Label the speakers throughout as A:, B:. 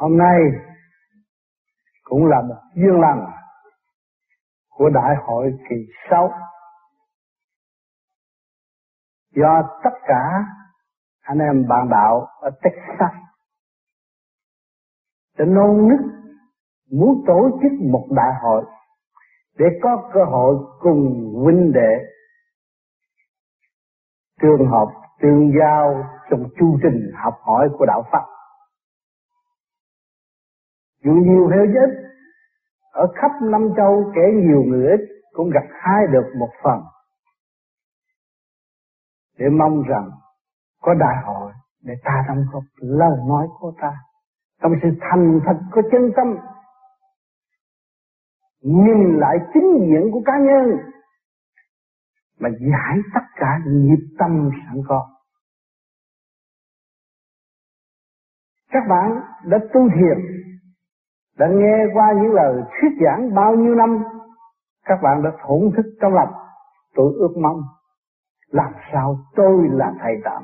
A: hôm nay cũng là một duyên lành của đại hội kỳ sáu do tất cả anh em bạn đạo ở Texas đã nôn nức muốn tổ chức một đại hội để có cơ hội cùng huynh đệ trường học tương giao trong chu trình học hỏi của đạo Phật. Dù nhiều theo ít ở khắp năm châu kể nhiều người ít cũng gặp hai được một phần. Để mong rằng có đại hội để ta đóng góp lời nói của ta. Trong sự thành thật của chân tâm, nhìn lại chính diện của cá nhân, mà giải tất cả nghiệp tâm sẵn có. Các bạn đã tu thiền đã nghe qua những lời thuyết giảng bao nhiêu năm, các bạn đã thổn thức trong lòng. Tôi ước mong làm sao tôi là thầy tạm.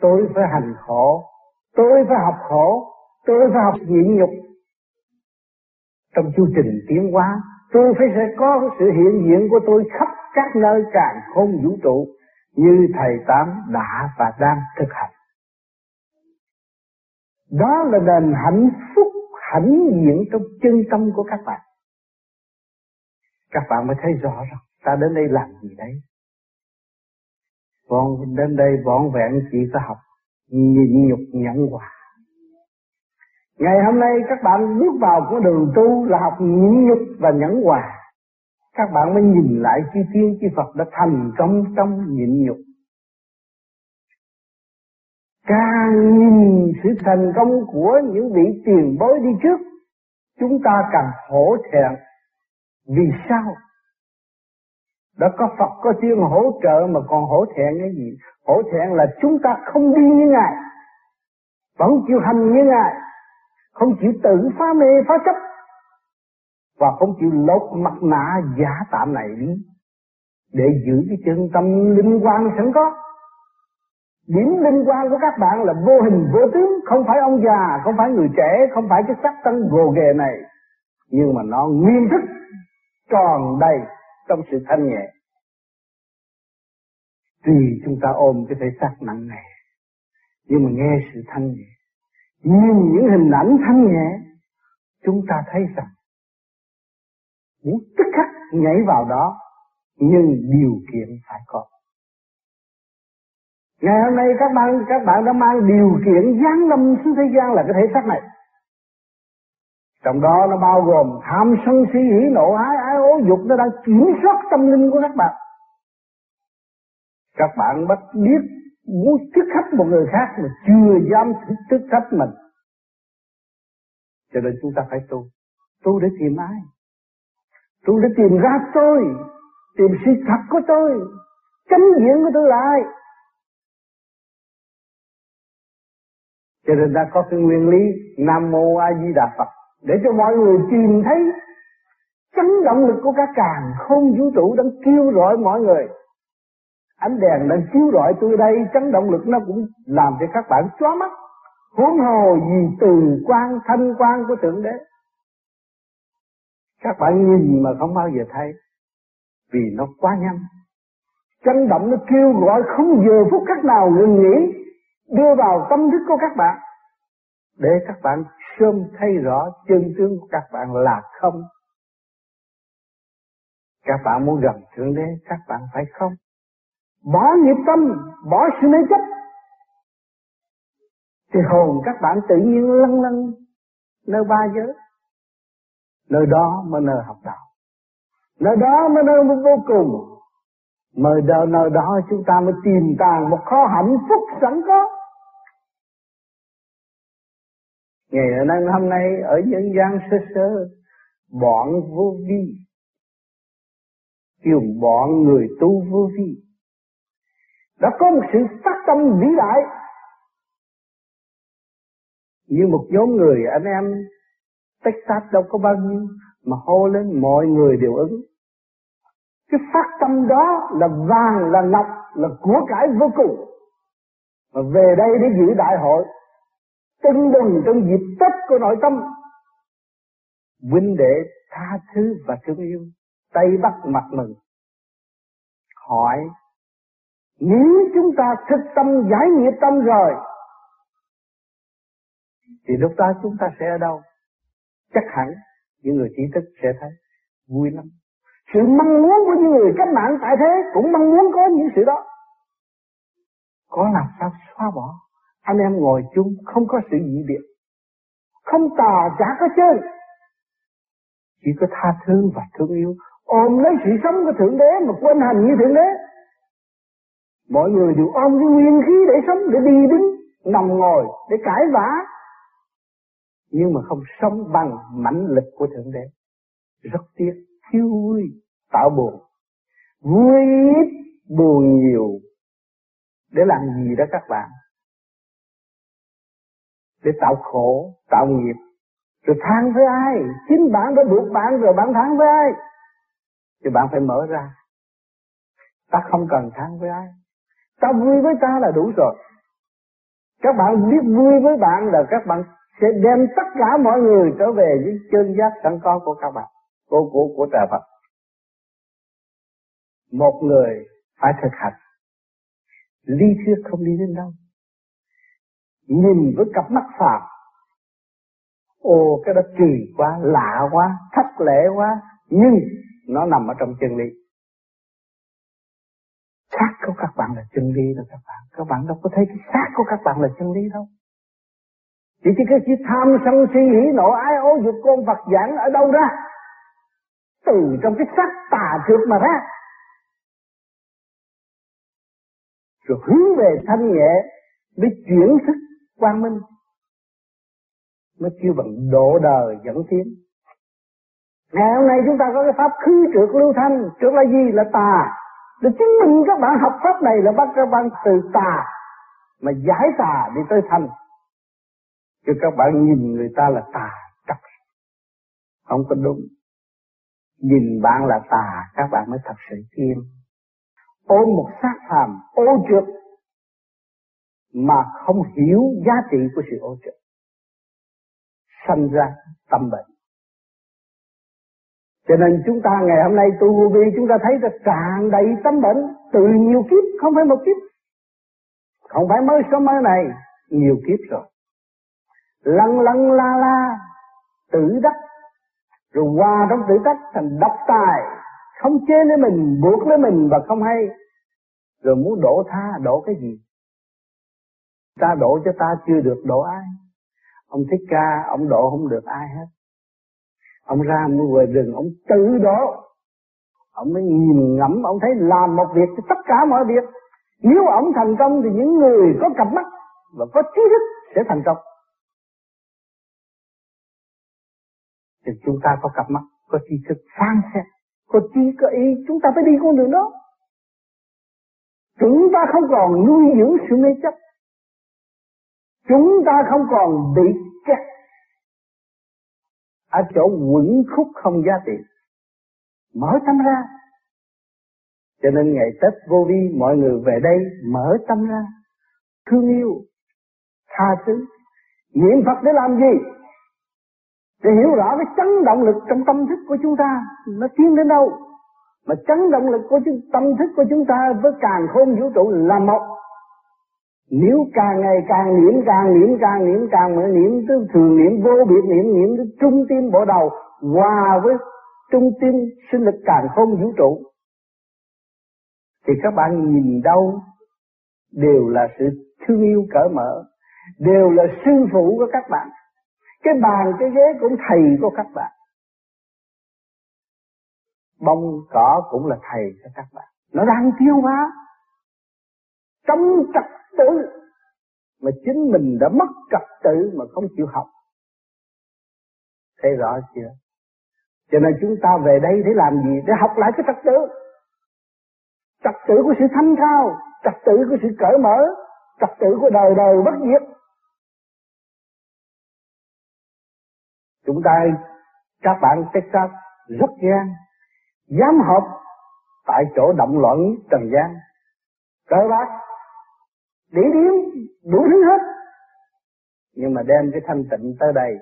A: Tôi phải hành khổ, tôi phải học khổ, tôi phải học nhịn nhục. Trong chu trình tiến hóa, tôi phải sẽ có sự hiện diện của tôi khắp các nơi càng không vũ trụ như thầy tám đã và đang thực hành đó là nền hạnh phúc, hãnh diện trong chân tâm của các bạn. Các bạn mới thấy rõ rằng, ta đến đây làm gì đấy? Còn đến đây vọn vẹn chỉ có học, nhịn nhục nhẫn hòa. Ngày hôm nay các bạn bước vào con đường tu là học nhịn nhục và nhẫn hòa. Các bạn mới nhìn lại chi tiên chi Phật đã thành công trong nhịn nhục càng nhìn sự thành công của những vị tiền bối đi trước, chúng ta càng hổ thẹn. Vì sao? Đã có Phật có tiên hỗ trợ mà còn hổ thẹn cái gì? Hổ thẹn là chúng ta không đi như ngài, vẫn chịu hành như ngài, không chịu tự phá mê, phá chấp, và không chịu lột mặt nạ giả tạm này đi để giữ cái chân tâm linh quan sẵn có. Điểm linh quan của các bạn là vô hình vô tướng, không phải ông già, không phải người trẻ, không phải cái sắc thân gồ ghề này, nhưng mà nó nguyên thức tròn đầy trong sự thanh nhẹ. Tùy chúng ta ôm cái thể xác nặng nề, nhưng mà nghe sự thanh nhẹ, nhìn những hình ảnh thanh nhẹ, chúng ta thấy rằng muốn tức khắc nhảy vào đó, nhưng điều kiện phải có. Ngày hôm nay các bạn các bạn đã mang điều kiện giáng lâm xuống thế gian là cái thể xác này. Trong đó nó bao gồm tham sân si hỉ nộ ái ái ố dục nó đang kiểm soát tâm linh của các bạn. Các bạn bắt biết muốn thức khách một người khác mà chưa dám thức, khách mình. Cho nên chúng ta phải tu. Tu để tìm ai? Tu để tìm ra tôi, tìm sự thật của tôi, chánh diện của tôi là ai? Cho nên đã có cái nguyên lý Nam Mô A Di Đà Phật để cho mọi người tìm thấy chấn động lực của các càng không vũ trụ đang kêu rọi mọi người. Ánh đèn đang chiếu rọi tôi đây, chấn động lực nó cũng làm cho các bạn chóa mắt. Huống hồ gì từ quan thanh quan của Thượng Đế. Các bạn nhìn mà không bao giờ thấy, vì nó quá nhanh. Chấn động nó kêu gọi không giờ phút khắc nào ngừng nghỉ, đưa vào tâm thức của các bạn để các bạn sớm thấy rõ chân tướng của các bạn là không. Các bạn muốn gần Thượng Đế, các bạn phải không. Bỏ nghiệp tâm, bỏ sự mê chấp. Thì hồn các bạn tự nhiên lăn lăn nơi ba giới. Nơi đó mới nơi học đạo. Nơi đó mới nơi vô cùng. Mời đời nơi đó chúng ta mới tìm tàng một kho hạnh phúc sẵn có. Ngày nay, hôm nay, ở nhân gian sơ sơ, Bọn vô vi Kêu bọn người tu vô vi, Đã có một sự phát tâm vĩ đại Như một nhóm người, anh em Texas đâu có bao nhiêu, Mà hô lên mọi người đều ứng cái phát tâm đó là vàng, là ngọc, là của cải vô cùng. Mà về đây để giữ đại hội tưng bừng trong dịp tết của nội tâm. Huynh đệ tha thứ và thương yêu tây bắc mặt mừng. Hỏi nếu chúng ta thực tâm giải nghiệp tâm rồi thì lúc đó chúng ta sẽ ở đâu? Chắc hẳn những người trí thức sẽ thấy vui lắm sự mong muốn của những người cách mạng tại thế cũng mong muốn có những sự đó. Có làm sao xóa bỏ? Anh em ngồi chung không có sự dị biệt không tà chả có chơi. Chỉ có tha thứ và thương yêu. Ôm lấy sự sống của thượng đế mà quên hành như thượng đế. Mọi người đều ôm cái nguyên khí để sống, để đi đứng, nằm ngồi, để cãi vã. Nhưng mà không sống bằng mãnh lực của thượng đế. Rất tiếc thiếu vui tạo buồn vui ít, buồn nhiều. Để làm gì đó các bạn? Để tạo khổ, tạo nghiệp. Rồi than với ai? Chính bạn đã buộc bạn rồi, bạn than với ai? Thì bạn phải mở ra. Ta không cần than với ai. Ta vui với ta là đủ rồi. Các bạn biết vui với bạn là các bạn sẽ đem tất cả mọi người trở về với chân giác sẵn có của các bạn của của của trời Phật. Một người phải thực hành. Lý thuyết không đi đến đâu. Nhìn với cặp mắt phàm. Ồ cái đó kỳ quá, lạ quá, thất lễ quá. Nhưng nó nằm ở trong chân lý. Xác của các bạn là chân lý đâu các bạn. Các bạn đâu có thấy cái xác của các bạn là chân lý đâu. Chỉ chỉ cái chỉ tham sân si hỉ nộ, ái ố dục con vật giảng ở đâu ra? Từ trong cái xác tà trước mà ra. Rồi hướng về thanh nhẹ, mới chuyển thức quang minh. Mới kêu bằng độ đời dẫn tiến. Ngày hôm nay chúng ta có cái pháp khứ trượt lưu thanh. Trượt là gì? Là tà. Để chứng minh các bạn học pháp này là bắt các bạn từ tà mà giải tà đi tới thanh. Cho các bạn nhìn người ta là tà chắc không có đúng nhìn bạn là tà, các bạn mới thật sự thiên ôm một xác phàm, ô trượt mà không hiểu giá trị của sự ô trượt sanh ra tâm bệnh. Cho nên chúng ta ngày hôm nay, tu vô vi chúng ta thấy là tràn đầy tâm bệnh từ nhiều kiếp, không phải một kiếp. Không phải mới số mới này, nhiều kiếp rồi. Lăn lăn la la, tự đắc rồi qua trong tự thách thành độc tài không chế lấy mình buộc lấy mình và không hay. Rồi muốn đổ tha đổ cái gì? Ta đổ cho ta chưa được đổ ai. Ông thích ca ông đổ không được ai hết. Ông ra mua về rừng ông tự đổ, ông mới nhìn ngẫm ông thấy làm một việc cho tất cả mọi việc. Nếu ông thành công thì những người có cặp mắt và có trí thức sẽ thành công. Thì chúng ta có cặp mắt, có trí thức sáng xét, có trí, có ý, chúng ta phải đi con đường đó. Chúng ta không còn nuôi dưỡng sự mê chấp. Chúng ta không còn bị kẹt ở chỗ quẩn khúc không giá trị. Mở tâm ra. Cho nên ngày Tết vô vi, mọi người về đây mở tâm ra. Thương yêu, tha thứ. Niệm Phật để làm gì? Để hiểu rõ cái chấn động lực trong tâm thức của chúng ta nó tiến đến đâu? Mà chấn động lực của chúng, tâm thức của chúng ta với càng khôn vũ trụ là một. Nếu càng ngày càng niệm càng niệm càng niệm càng mới niệm tới thường niệm vô biệt niệm niệm tới trung tim bộ đầu hòa với trung tim sinh lực càng không vũ trụ. Thì các bạn nhìn đâu đều là sự thương yêu cởi mở đều là sư phụ của các bạn cái bàn, cái ghế cũng thầy của các bạn. Bông, cỏ cũng là thầy cho các bạn. Nó đang tiêu hóa. Trong trật tự mà chính mình đã mất trật tự mà không chịu học. Thấy rõ chưa? Cho nên chúng ta về đây để làm gì? Để học lại cái trật tự. Trật tự của sự thanh cao trật tự của sự cởi mở, trật tự của đời đời bất diệt. Chúng ta, các bạn Texas, rất gan dám học tại chỗ động loạn trần gian. Cỡ bác địa điểm đủ thứ hết. Nhưng mà đem cái thanh tịnh tới đây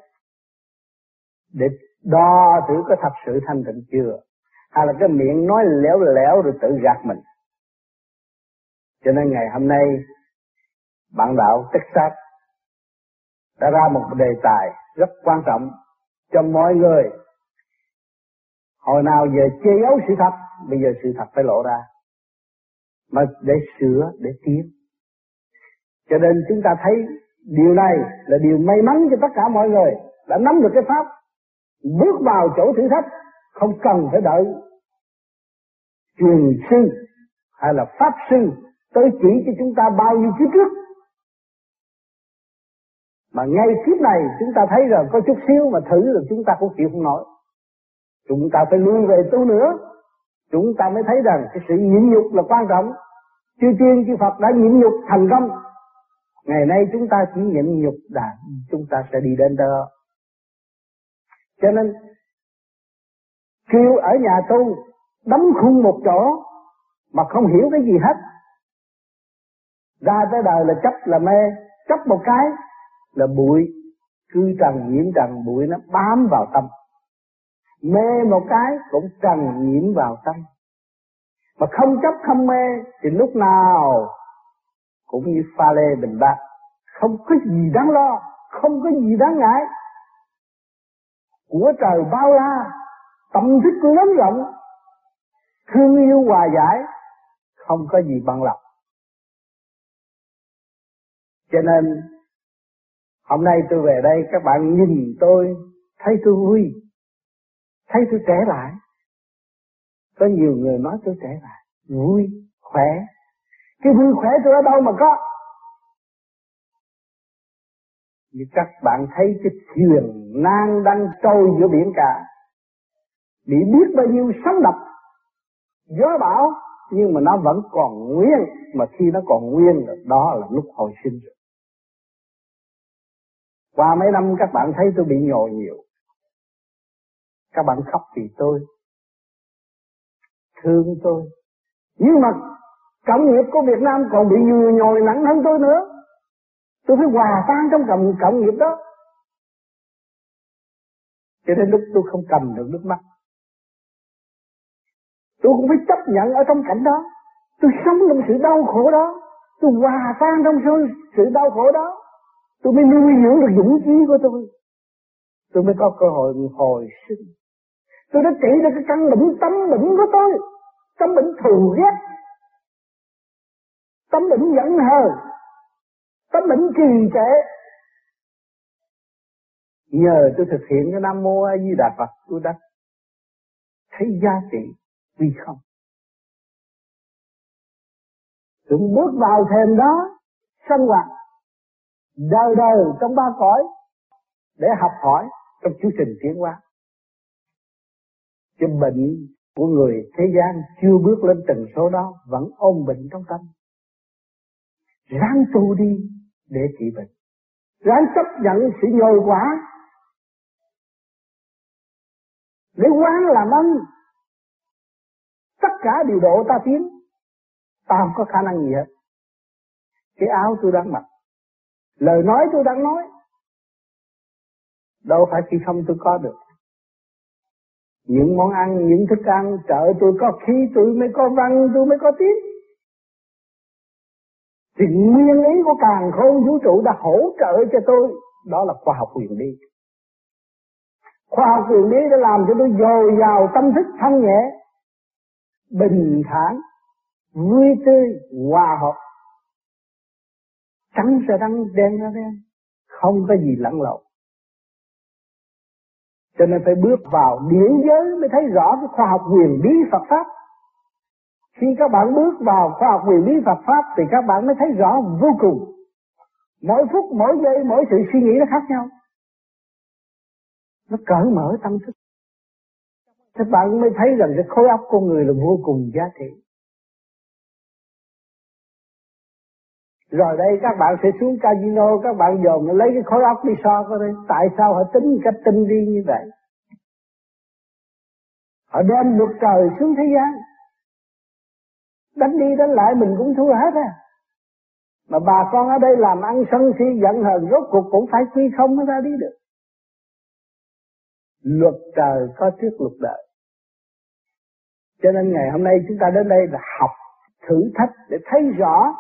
A: để đo thử có thật sự thanh tịnh chưa? Hay là cái miệng nói lẻo lẻo rồi tự gạt mình? Cho nên ngày hôm nay, bạn đạo Texas đã ra một đề tài rất quan trọng cho mọi người. Hồi nào giờ che giấu sự thật, bây giờ sự thật phải lộ ra. Mà để sửa, để tiến cho nên chúng ta thấy điều này là điều may mắn cho tất cả mọi người, đã nắm được cái pháp, bước vào chỗ thử thách, không cần phải đợi truyền sư hay là pháp sư tới chỉ cho chúng ta bao nhiêu kiếp trước mà ngay kiếp này, chúng ta thấy rồi có chút xíu mà thử rồi chúng ta cũng chịu không nổi. Chúng ta phải lui về tu nữa. Chúng ta mới thấy rằng cái sự nhịn nhục là quan trọng. Chư tiên, chư Phật đã nhịn nhục thành công. Ngày nay chúng ta chỉ nhịn nhục là chúng ta sẽ đi đến đó. Cho nên, kêu ở nhà tu, đóng khung một chỗ, mà không hiểu cái gì hết. Ra tới đời là chấp là mê, chấp một cái là bụi. Cứ trần nhiễm, trần bụi nó bám vào tâm. Mê một cái cũng trần nhiễm vào tâm. Mà không chấp, không mê thì lúc nào cũng như pha lê bình bát không có gì đáng lo, không có gì đáng ngại. Của trời bao la, tâm thức lớn rộng thương yêu hòa giải, không có gì bằng lòng. Cho nên hôm nay tôi về đây, các bạn nhìn tôi, thấy tôi vui, thấy tôi trẻ lại. Có nhiều người nói tôi trẻ lại, vui, khỏe. Cái vui khỏe tôi ở đâu mà có? Như các bạn thấy cái thuyền nan đang trôi giữa biển cả, bị biết bao nhiêu sóng đập, gió bão, nhưng mà nó vẫn còn nguyên. Mà khi nó còn nguyên, đó là lúc hồi sinh rồi qua mấy năm các bạn thấy tôi bị nhồi nhiều. Các bạn khóc vì tôi. Thương tôi. Nhưng mà cộng nghiệp của Việt Nam còn bị nhiều nhồi nặng hơn tôi nữa. Tôi phải hòa tan trong cộng, cộng nghiệp đó. Cho nên lúc tôi không cầm được nước mắt tôi cũng phải chấp nhận ở trong cảnh đó. Tôi sống trong sự đau khổ đó. Tôi hòa tan trong sự đau khổ đó tôi mới nuôi dưỡng được dũng chí của tôi. Tôi mới có cơ hội hồi sinh. Tôi đã trị được cái căn bệnh tâm bệnh của tôi. Tâm bệnh thù ghét. Tâm bệnh giận hờn. Tâm bệnh trì trệ. Nhờ tôi thực hiện cái nam mô a di đà phật, tôi đã thấy giá trị vì không. Tôi bước vào thềm đó sinh hoạt đời đời trong ba cõi để học hỏi trong chương trình tiến hóa. Chứ bệnh của người thế gian chưa bước lên tầng số đó vẫn ôm bệnh trong tâm. Ráng tu đi để trị bệnh. Ráng chấp nhận sự nhồi quả để quán làm ăn. tất cả điều độ ta tiến. Ta không có khả năng gì hết. Cái áo tôi đang mặc lời nói tôi đang nói, đâu phải khi không tôi có được. Những món ăn, những thức ăn trợ tôi có khí tôi mới có văn tôi mới có tiếng. Thì nguyên lý của càng khôn vũ trụ đã hỗ trợ cho tôi, đó là khoa học quyền đi khoa học quyền đi đã làm cho tôi dồi dào tâm thức thanh nhẹ, bình thản, vui tươi, hòa hợp trắng sẽ trắng, đen sẽ đen. Không có gì lẫn lộn. Cho nên phải bước vào điển giới mới thấy rõ cái khoa học quyền bí Phật pháp. Khi các bạn bước vào khoa học quyền bí Phật pháp thì các bạn mới thấy rõ vô cùng. Mỗi phút, mỗi giây, mỗi sự suy nghĩ nó khác nhau. Nó cởi mở tâm thức. Các bạn mới thấy rằng cái khối óc con người là vô cùng giá trị. Rồi đây các bạn sẽ xuống casino, các bạn dồn lấy cái khối óc đi so coi đây. Tại sao họ tính cách tinh vi như vậy? Họ đem luật trời xuống thế gian. Đánh đi đánh lại mình cũng thua hết à. mà bà con ở đây làm ăn sân si giận hờn rốt cuộc cũng phải quy không mới ra đi được luật trời có trước luật đời cho nên ngày hôm nay chúng ta đến đây là học thử thách để thấy rõ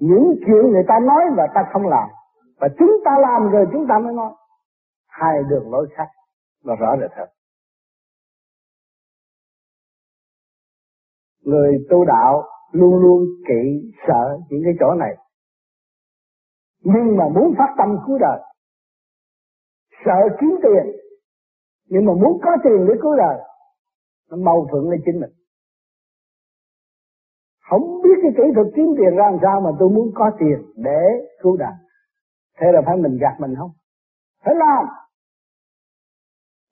A: những chuyện người ta nói và ta không làm. Và chúng ta làm rồi chúng ta mới nói. Hai đường lối khác. Và rõ rệt hơn. Người tu đạo luôn luôn kỵ sợ những cái chỗ này. Nhưng mà muốn phát tâm cứu đời, sợ kiếm tiền, nhưng mà muốn có tiền để cứu đời, nó mâu thuẫn lên chính mình không biết cái kỹ thuật kiếm tiền ra làm sao mà tôi muốn có tiền để cứu đàn. Thế là phải mình gạt mình không? Phải làm.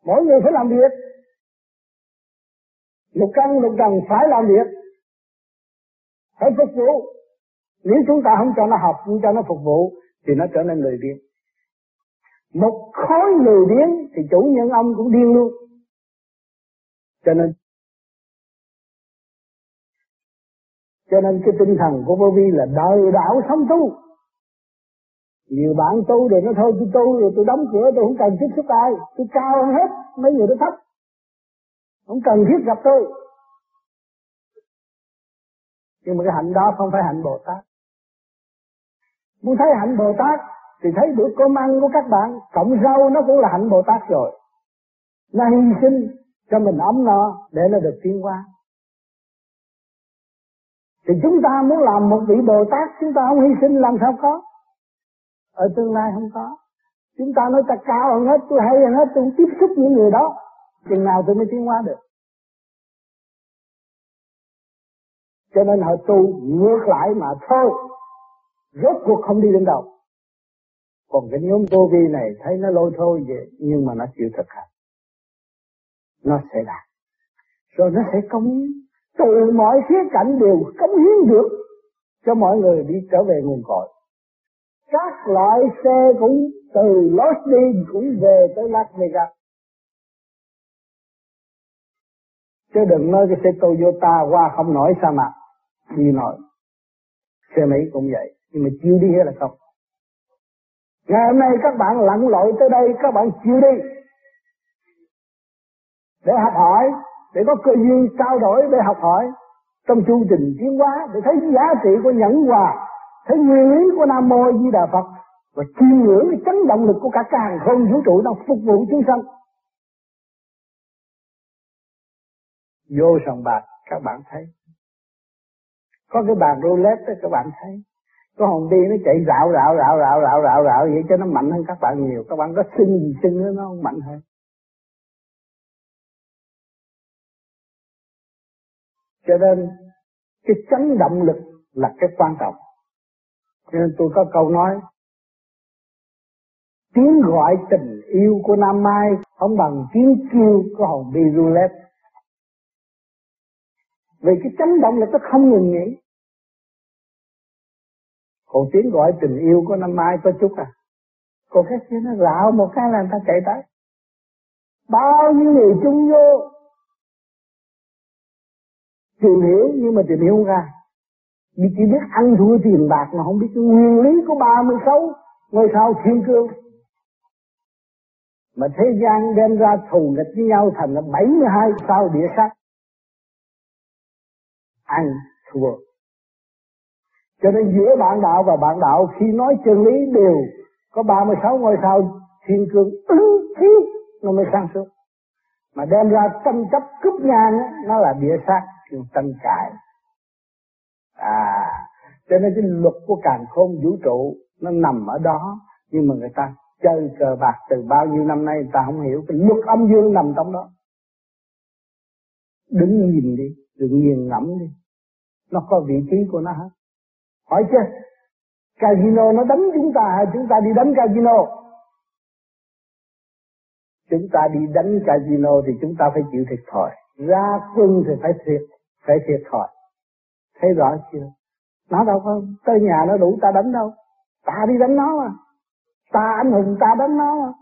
A: Mỗi người phải làm việc. Lục căn, lục trần phải làm việc. Phải phục vụ. Nếu chúng ta không cho nó học, không cho nó phục vụ, thì nó trở nên lười biếng. Một khối lười biếng thì chủ nhân ông cũng điên luôn. Cho nên cho nên cái tinh thần của vô vi là đời đạo sống tu. Nhiều bạn tu rồi nó thôi, tôi tu rồi tôi đóng cửa, tôi không cần tiếp xúc ai. Tôi cao hơn hết mấy người đó thấp. Không cần thiết gặp tôi. Nhưng mà cái hạnh đó không phải hạnh Bồ Tát. Muốn thấy hạnh Bồ Tát thì thấy bữa cơm ăn của các bạn. Cộng rau nó cũng là hạnh Bồ Tát rồi. Nó hy sinh cho mình ấm no để nó được tiến hóa thì chúng ta muốn làm một vị Bồ Tát, chúng ta không hy sinh, làm sao có? Ở tương lai không có. Chúng ta nói ta cao hơn hết, tôi hay hơn hết, tôi tiếp xúc những người đó. Chừng nào tôi mới tiến hóa được. Cho nên họ tu ngược lại mà thôi. Rốt cuộc không đi đến đâu. Còn cái nhóm vô vi này, thấy nó lôi thôi vậy, nhưng mà nó chịu thực hành. Nó sẽ đạt. Rồi nó sẽ công hiến từ mọi khía cạnh đều cống hiến được cho mọi người đi trở về nguồn cội. Các loại xe cũng từ Los đi cũng về tới Las Vegas. Chứ đừng nói cái xe Toyota qua không nổi sa mạc đi nổi. Xe Mỹ cũng vậy, nhưng mà chịu đi hay là không? Ngày hôm nay các bạn lặn lội tới đây, các bạn chịu đi. Để học hỏi để có cơ duyên trao đổi để học hỏi. Trong chu trình tiến hóa, để thấy giá trị của nhẫn hòa, thấy nguyên lý của nam mô di đà phật, và chiêm ngưỡng cái chấn động lực của cả càng không vũ trụ đang phục vụ chúng sanh. Vô sòng bạc, các bạn thấy. Có cái bàn roulette đó, các bạn thấy. Có hồn đi nó chạy rạo rạo rạo rạo rạo rạo rạo, vậy cho nó mạnh hơn các bạn nhiều. Các bạn có xin gì xin nó không mạnh hơn. Cho nên, cái chấn động lực là cái quan trọng. Cho nên tôi có câu nói, tiếng gọi tình yêu của Nam Mai không bằng tiếng kêu của hồn bi vì cái chấn động lực nó không ngừng nghỉ. Còn tiếng gọi tình yêu của nam mai có chút à. Còn cái kia nó rạo một cái là người ta chạy tới. Bao nhiêu người chung vô tìm hiểu, nhưng mà tìm hiểu không ra. Vì chỉ biết ăn thua tiền bạc mà không biết cái nguyên lý của 36 ngôi sao thiên cương. Mà thế gian đem ra thù nghịch với nhau thành là 72 sao địa sát. Ăn, thua. Cho nên giữa bạn đạo và bạn đạo, khi nói chân lý đều có 36 ngôi sao thiên cương, ứng thiết nó mới sang suốt. Mà đem ra tranh chấp cướp ngang nó là địa sát tranh cãi. À cho nên cái luật của càng khôn vũ trụ nó nằm ở đó, nhưng mà người ta chơi cờ bạc từ bao nhiêu năm nay, người ta không hiểu cái luật âm dương nằm trong đó. Đứng nhìn đi, đừng nghiền ngẫm đi. Nó có vị trí của nó hết. Hỏi chứ, casino nó đánh chúng ta hay chúng ta đi đánh casino? Chúng ta đi đánh casino thì chúng ta phải chịu thiệt thòi. Ra quân thì phải thiệt phải thiệt thòi. Thấy rõ chưa? Nó đâu có tới nhà nó đủ ta đánh đâu. Ta đi đánh nó mà. Ta anh hùng ta đánh nó mà.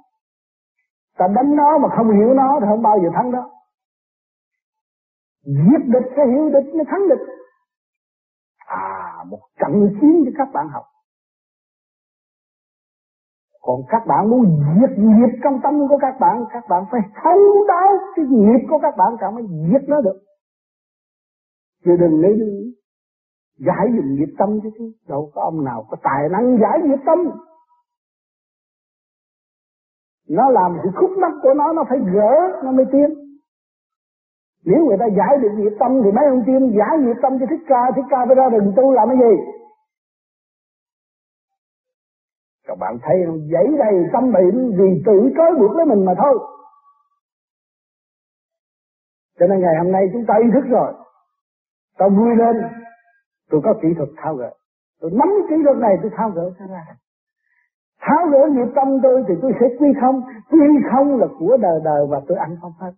A: Ta đánh nó mà không hiểu nó thì không bao giờ thắng đó. Giết địch phải hiểu địch mới thắng địch. À một trận chiến cho các bạn học. Còn các bạn muốn diệt nghiệp trong tâm của các bạn các bạn phải thấu đáo cái nghiệp của các bạn cả mới diệt nó được chứ đừng lấy đi. Giải dụng nghiệp tâm chứ chứ. Đâu có ông nào có tài năng giải nghiệp tâm. Nó làm sự khúc mắc của nó nó phải gỡ, nó mới tiến. Nếu người ta giải được nghiệp tâm thì mấy ông tiên giải nghiệp tâm cho thích ca. Thích ca phải ra đừng tu làm cái gì? Các bạn thấy không? Giấy đầy tâm bệnh vì tự trói buộc lấy mình mà thôi. Cho nên ngày hôm nay chúng ta ý thức rồi tao vui lên, tôi có kỹ thuật thao gỡ. Tôi nắm kỹ thuật này, tôi thao gỡ ra ra. Tháo gỡ nghiệp tâm tôi thì tôi sẽ quy không. Quy không là của đời đời và tôi ăn không hết.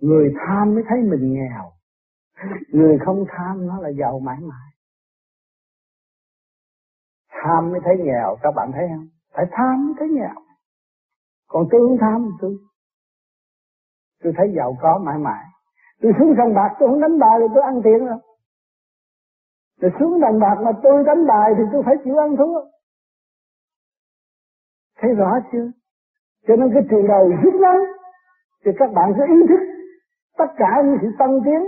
A: Người tham mới thấy mình nghèo. Người không tham, nó là giàu mãi mãi. Tham mới thấy nghèo, các bạn thấy không? Phải tham mới thấy nghèo. Còn tôi không tham tôi tôi thấy giàu có mãi mãi tôi xuống sông bạc, tôi không đánh bài thì tôi ăn tiền rồi rồi xuống đồng bạc mà tôi đánh bài thì tôi phải chịu ăn thua. Thấy rõ chưa? Cho nên cái trường đời rút ngắn thì các bạn sẽ ý thức tất cả những sự tăng tiến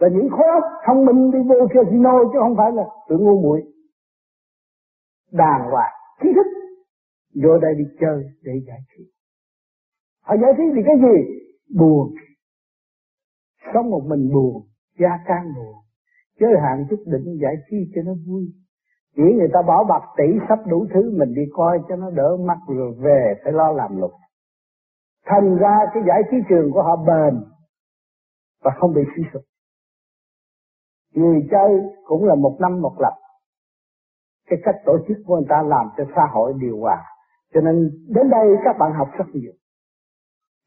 A: và những khối óc thông minh đi vô casino chứ không phải là tự ngu muội. Đàng hoàng, trí thức, vô đây đi chơi để giải trí. Họ giải trí vì cái gì? Buồn sống một mình buồn, gia can buồn. Chơi hạn chút định giải trí cho nó vui. Chỉ người ta bỏ bạc tỷ sắp đủ thứ, mình đi coi cho nó đỡ mắt rồi về phải lo làm lục thành ra cái giải trí trường của họ bền và không bị suy sụp. Người chơi cũng là một năm một lập. Cái cách tổ chức của người ta làm cho xã hội điều hòa. Cho nên đến đây các bạn học rất nhiều.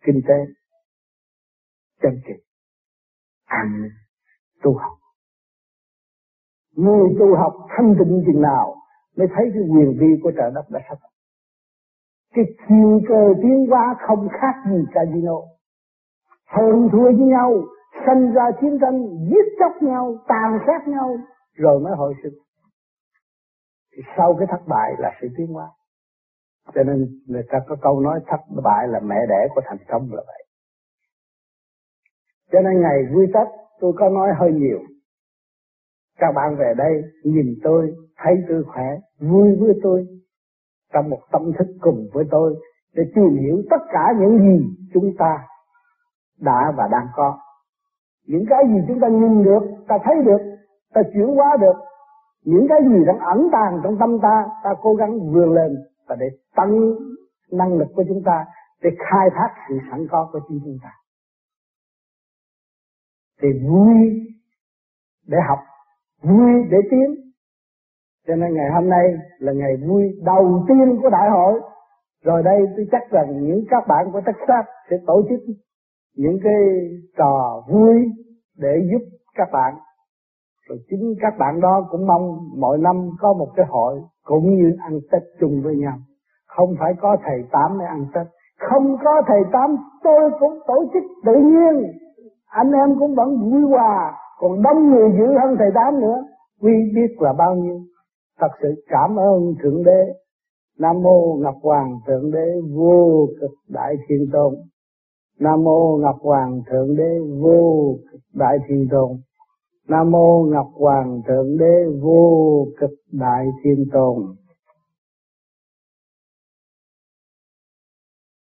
A: Kinh tế, chân chính anh tu học. Người tu học thanh tịnh chừng nào mới thấy cái quyền vi của trời đất đã sắp. Cái chiều cơ tiến hóa không khác gì casino. Hơn thua với nhau, sanh ra chiến tranh, giết chóc nhau, tàn sát nhau, rồi mới hồi sinh. Thì sau cái thất bại là sự tiến hóa. Cho nên người ta có câu nói thất bại là mẹ đẻ của thành công là vậy cho nên ngày vui Tết tôi có nói hơi nhiều. Các bạn về đây nhìn tôi, thấy tôi khỏe, vui với tôi, trong một tâm thức cùng với tôi, để tìm hiểu tất cả những gì chúng ta đã và đang có. Những cái gì chúng ta nhìn được, ta thấy được, ta chuyển hóa được. Những cái gì đang ẩn tàng trong tâm ta ta cố gắng vươn lên và để tăng năng lực của chúng ta, để khai thác sự sẵn có của chính chúng ta thì vui để học, vui để tiến. Cho nên ngày hôm nay là ngày vui đầu tiên của đại hội. Rồi đây tôi chắc rằng những các bạn của Texas sẽ tổ chức những cái trò vui để giúp các bạn. Rồi chính các bạn đó cũng mong mỗi năm có một cái hội cũng như ăn Tết chung với nhau. Không phải có thầy tám mới ăn Tết. Không có thầy tám, tôi cũng tổ chức tự nhiên anh em cũng vẫn vui hòa, còn đông người dữ hơn thầy tám nữa. Quy biết là bao nhiêu. Thật sự cảm ơn thượng đế. Nam mô ngọc hoàng thượng đế vô cực đại thiên tôn. Nam mô ngọc hoàng thượng đế vô cực đại thiên tôn. Nam mô ngọc hoàng thượng đế vô cực đại thiên tôn.